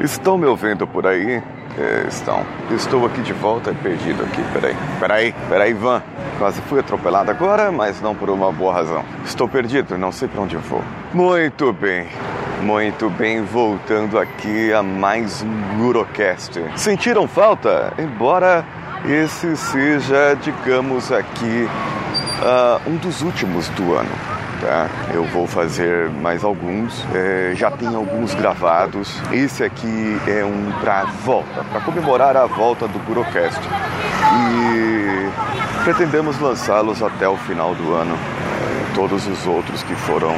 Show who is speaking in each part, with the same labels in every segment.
Speaker 1: Estão me ouvindo por aí? É, estão. Estou aqui de volta, perdido aqui. Peraí, peraí, peraí, Van. Quase fui atropelado agora, mas não por uma boa razão. Estou perdido, não sei para onde vou. Muito bem. Muito bem, voltando aqui a mais um Gurocast. Sentiram falta? Embora esse seja, digamos aqui, uh, um dos últimos do ano. Tá? Eu vou fazer mais alguns, é, já tem alguns gravados. Esse aqui é um para volta, para comemorar a volta do Burocast. E pretendemos lançá-los até o final do ano, é, todos os outros que foram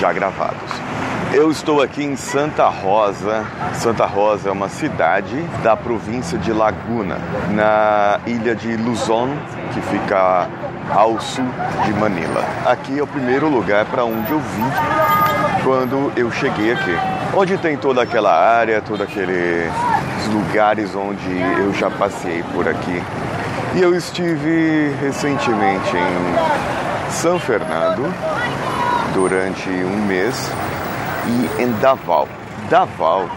Speaker 1: já gravados. Eu estou aqui em Santa Rosa. Santa Rosa é uma cidade da província de Laguna, na ilha de Luzon, que fica ao sul de Manila. Aqui é o primeiro lugar para onde eu vim quando eu cheguei aqui. Onde tem toda aquela área, todos aqueles lugares onde eu já passei por aqui. E eu estive recentemente em São Fernando durante um mês e em Davao. Davao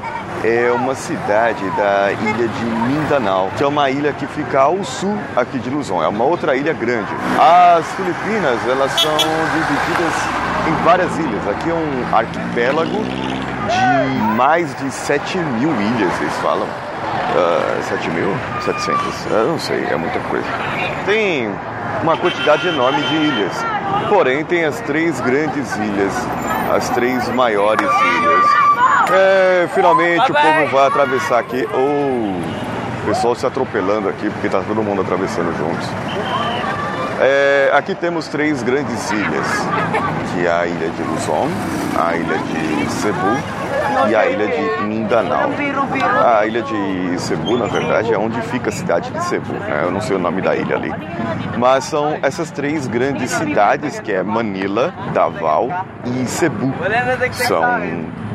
Speaker 1: é uma cidade da ilha de Mindanao, que é uma ilha que fica ao sul aqui de Luzon. É uma outra ilha grande. As Filipinas, elas são divididas em várias ilhas. Aqui é um arquipélago de mais de 7 mil ilhas, eles falam. Uh, 7.700, eu não sei, é muita coisa. Tem uma quantidade enorme de ilhas. Porém, tem as três grandes ilhas, as três maiores ilhas. É, finalmente o povo vai atravessar aqui. Oh, o pessoal se atropelando aqui, porque está todo mundo atravessando juntos. É, aqui temos três grandes ilhas, que é a ilha de Luzon, a ilha de Cebu e a ilha de Mindanao. A ilha de Cebu, na verdade, é onde fica a cidade de Cebu. Né? Eu não sei o nome da ilha ali. Mas são essas três grandes cidades, que é Manila, Davao e Cebu. São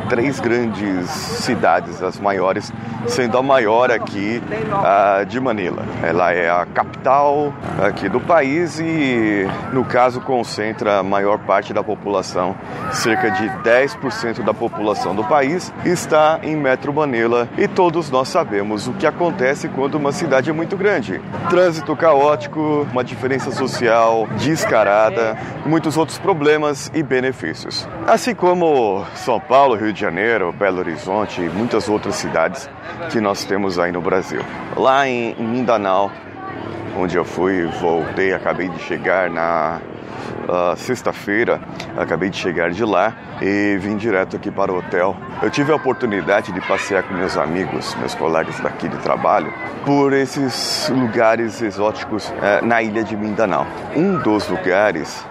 Speaker 1: três grandes cidades, as maiores, sendo a maior aqui a de Manila. Ela é a capital aqui do país e, no caso, concentra a maior parte da população, cerca de 10% da população do país está em Metro Manila e todos nós sabemos o que acontece quando uma cidade é muito grande. Trânsito caótico, uma diferença social descarada, muitos outros problemas e benefícios. Assim como São Paulo, Rio de Janeiro, Belo Horizonte e muitas outras cidades que nós temos aí no Brasil. Lá em Mindanao, onde eu fui, voltei, acabei de chegar na uh, sexta-feira, acabei de chegar de lá e vim direto aqui para o hotel. Eu tive a oportunidade de passear com meus amigos, meus colegas daqui de trabalho, por esses lugares exóticos uh, na ilha de Mindanao. Um dos lugares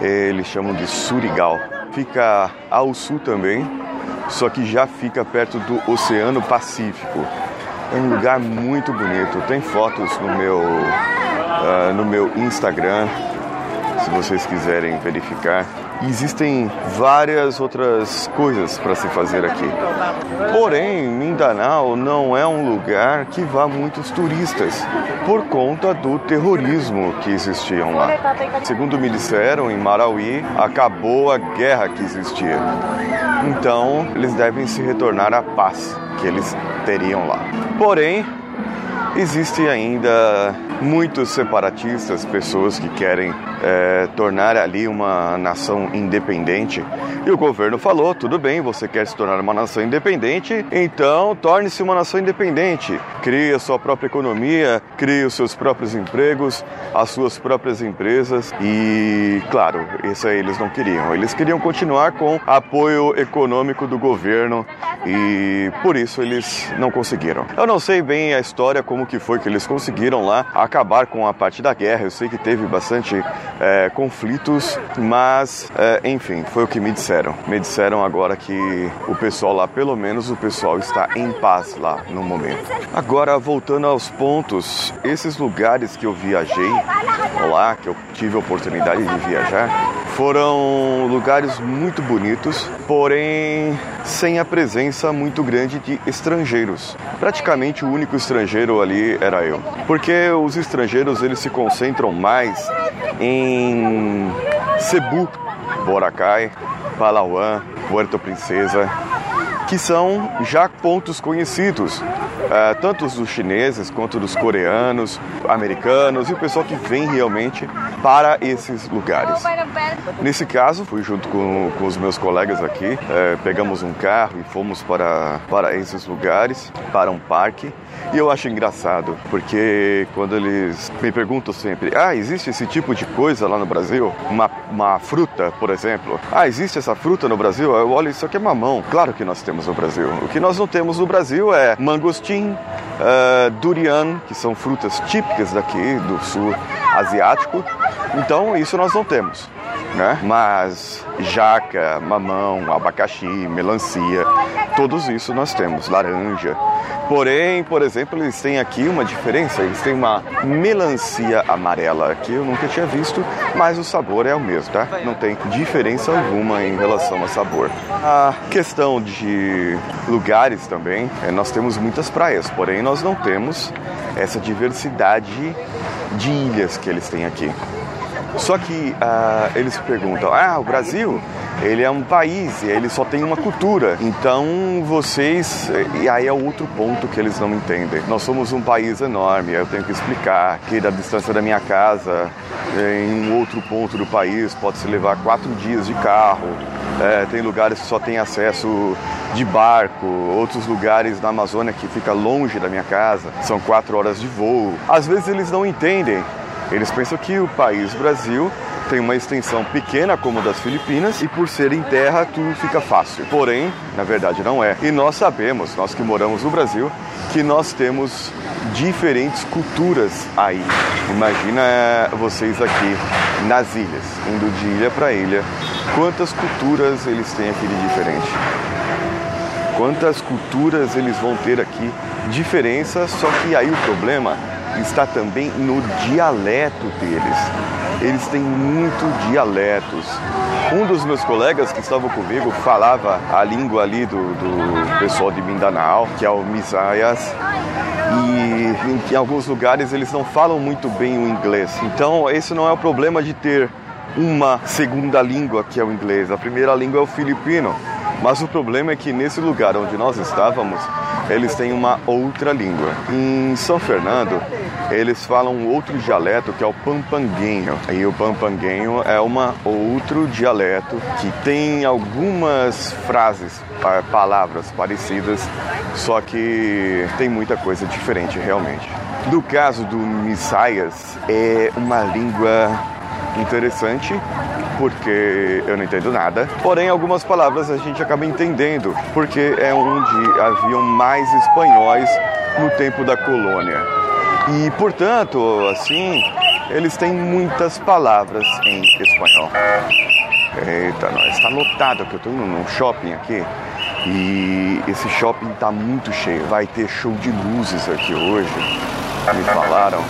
Speaker 1: eles chamam de Surigao. Fica ao sul também, só que já fica perto do Oceano Pacífico. É um lugar muito bonito. Tem fotos no meu, uh, no meu Instagram, se vocês quiserem verificar. Existem várias outras coisas para se fazer aqui. Porém, Mindanao não é um lugar que vá muitos turistas por conta do terrorismo que existiam lá. Segundo me disseram, em Marauí acabou a guerra que existia. Então, eles devem se retornar à paz que eles teriam lá. Porém, Existem ainda muitos separatistas, pessoas que querem é, tornar ali uma nação independente. E o governo falou: tudo bem, você quer se tornar uma nação independente, então torne-se uma nação independente. Crie a sua própria economia, crie os seus próprios empregos, as suas próprias empresas. E, claro, isso aí eles não queriam. Eles queriam continuar com apoio econômico do governo e por isso eles não conseguiram. Eu não sei bem a história como que foi que eles conseguiram lá acabar com a parte da guerra. Eu sei que teve bastante é, conflitos, mas é, enfim, foi o que me disseram. Me disseram agora que o pessoal lá, pelo menos o pessoal está em paz lá no momento. Agora, voltando aos pontos, esses lugares que eu viajei lá, que eu tive a oportunidade de viajar, foram lugares muito bonitos, porém sem a presença muito grande de estrangeiros. Praticamente o único estrangeiro ali era eu. Porque os estrangeiros eles se concentram mais em Cebu, Boracay, Palawan, Puerto Princesa que são já pontos conhecidos, uh, tanto dos chineses quanto dos coreanos, americanos e o pessoal que vem realmente para esses lugares. Nesse caso, fui junto com, com os meus colegas aqui, uh, pegamos um carro e fomos para, para esses lugares, para um parque. E eu acho engraçado, porque quando eles me perguntam sempre: ah, existe esse tipo de coisa lá no Brasil? Uma, uma fruta, por exemplo. Ah, existe essa fruta no Brasil? Eu olho, isso aqui é mamão. Claro que nós temos no Brasil. O que nós não temos no Brasil é mangostim, uh, durian, que são frutas típicas daqui do sul asiático. Então, isso nós não temos. Né? Mas jaca, mamão, abacaxi, melancia, todos isso nós temos, laranja. Porém, por exemplo, eles têm aqui uma diferença, eles têm uma melancia amarela que eu nunca tinha visto, mas o sabor é o mesmo, tá? Não tem diferença alguma em relação ao sabor. A questão de lugares também, é, nós temos muitas praias, porém nós não temos essa diversidade de ilhas que eles têm aqui. Só que uh, eles perguntam: ah, o Brasil, ele é um país e ele só tem uma cultura. Então vocês. E aí é outro ponto que eles não entendem. Nós somos um país enorme, eu tenho que explicar que da distância da minha casa em um outro ponto do país pode se levar quatro dias de carro. É, tem lugares que só tem acesso de barco, outros lugares na Amazônia que fica longe da minha casa, são quatro horas de voo. Às vezes eles não entendem eles pensam que o país Brasil tem uma extensão pequena como das Filipinas e por ser em terra tudo fica fácil. Porém, na verdade não é. E nós sabemos, nós que moramos no Brasil, que nós temos diferentes culturas aí. Imagina eh, vocês aqui nas ilhas, indo de ilha para ilha, quantas culturas eles têm aqui de diferente. Quantas culturas eles vão ter aqui diferença, só que aí o problema está também no dialeto deles. Eles têm muito dialetos. Um dos meus colegas que estava comigo falava a língua ali do, do pessoal de Mindanao, que é o Misaias, e em alguns lugares eles não falam muito bem o inglês. Então, esse não é o problema de ter uma segunda língua que é o inglês. A primeira língua é o filipino. Mas o problema é que nesse lugar onde nós estávamos, eles têm uma outra língua. Em São Fernando, eles falam um outro dialeto que é o pampanguenho. E o pampanguenho é uma outro dialeto que tem algumas frases, palavras parecidas, só que tem muita coisa diferente realmente. No caso do Missaias, é uma língua interessante porque eu não entendo nada. Porém, algumas palavras a gente acaba entendendo, porque é onde haviam mais espanhóis no tempo da colônia. E, portanto, assim, eles têm muitas palavras em espanhol. Eita, nós, está lotado que eu estou indo num shopping aqui e esse shopping está muito cheio. Vai ter show de luzes aqui hoje, me falaram.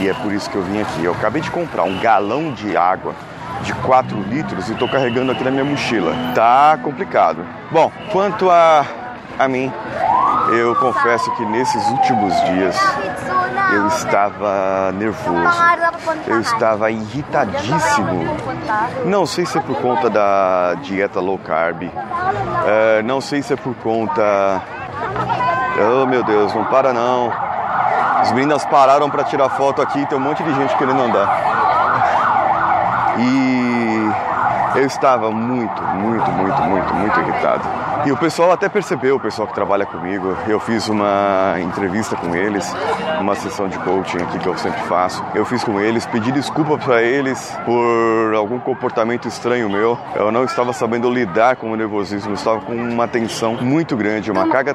Speaker 1: E é por isso que eu vim aqui. Eu acabei de comprar um galão de água de 4 litros e estou carregando aqui na minha mochila. Tá complicado. Bom, quanto a, a mim, eu confesso que nesses últimos dias eu estava nervoso, eu estava irritadíssimo. Não sei se é por conta da dieta low carb, é, não sei se é por conta. Oh meu Deus, não para não. As meninas pararam para tirar foto aqui, tem um monte de gente querendo andar. E eu estava muito, muito, muito, muito, muito irritado. E o pessoal até percebeu, o pessoal que trabalha comigo. Eu fiz uma entrevista com eles, uma sessão de coaching aqui que eu sempre faço. Eu fiz com eles, pedi desculpa para eles por algum comportamento estranho meu. Eu não estava sabendo lidar com o nervosismo, eu estava com uma tensão muito grande, uma carga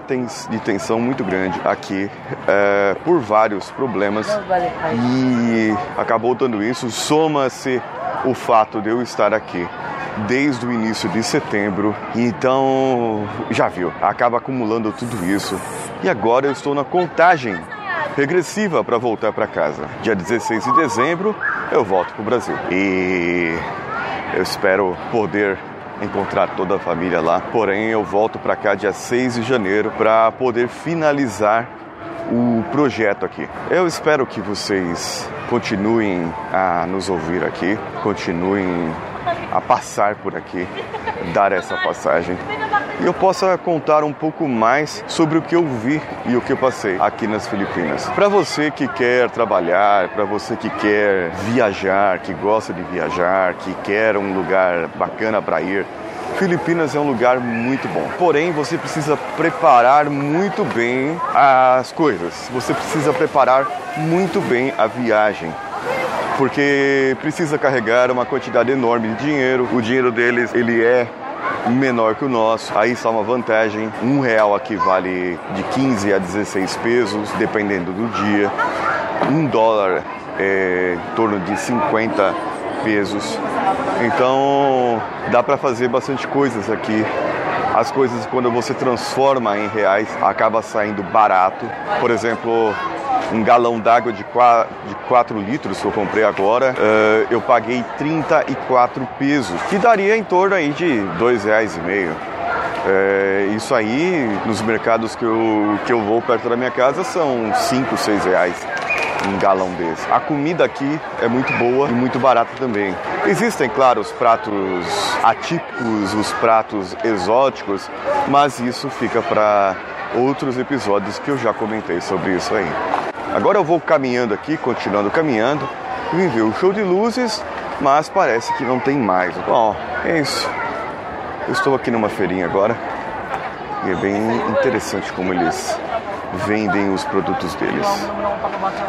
Speaker 1: de tensão muito grande aqui, é, por vários problemas. E acabou dando isso, soma-se o fato de eu estar aqui desde o início de setembro. Então, já viu, acaba acumulando tudo isso. E agora eu estou na contagem regressiva para voltar para casa. Dia 16 de dezembro eu volto para o Brasil. E eu espero poder encontrar toda a família lá. Porém, eu volto para cá dia 6 de janeiro para poder finalizar o projeto aqui. Eu espero que vocês continuem a nos ouvir aqui, continuem a passar por aqui, dar essa passagem. e eu possa contar um pouco mais sobre o que eu vi e o que eu passei aqui nas Filipinas. Para você que quer trabalhar, para você que quer viajar, que gosta de viajar, que quer um lugar bacana para ir, Filipinas é um lugar muito bom. Porém, você precisa preparar muito bem as coisas. Você precisa preparar muito bem a viagem porque precisa carregar uma quantidade enorme de dinheiro. O dinheiro deles ele é menor que o nosso. Aí está uma vantagem. Um real aqui vale de 15 a 16 pesos, dependendo do dia. Um dólar é em torno de 50 pesos. Então dá para fazer bastante coisas aqui. As coisas quando você transforma em reais acaba saindo barato. Por exemplo, um galão d'água de 4, litros que eu comprei agora, uh, eu paguei 34 pesos, que daria em torno aí de dois reais e meio. É, isso aí, nos mercados que eu, que eu vou perto da minha casa, são 5, 6 reais um galão desse. A comida aqui é muito boa e muito barata também. Existem, claro, os pratos atípicos, os pratos exóticos, mas isso fica para outros episódios que eu já comentei sobre isso aí. Agora eu vou caminhando aqui, continuando caminhando, vim ver o show de luzes, mas parece que não tem mais. Bom, é isso. Eu estou aqui numa feirinha agora e é bem interessante como eles vendem os produtos deles.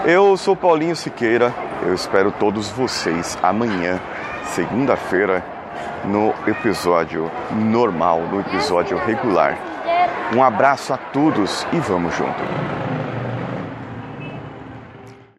Speaker 1: Eu sou Paulinho Siqueira, eu espero todos vocês amanhã, segunda-feira, no episódio normal, no episódio regular. Um abraço a todos e vamos junto.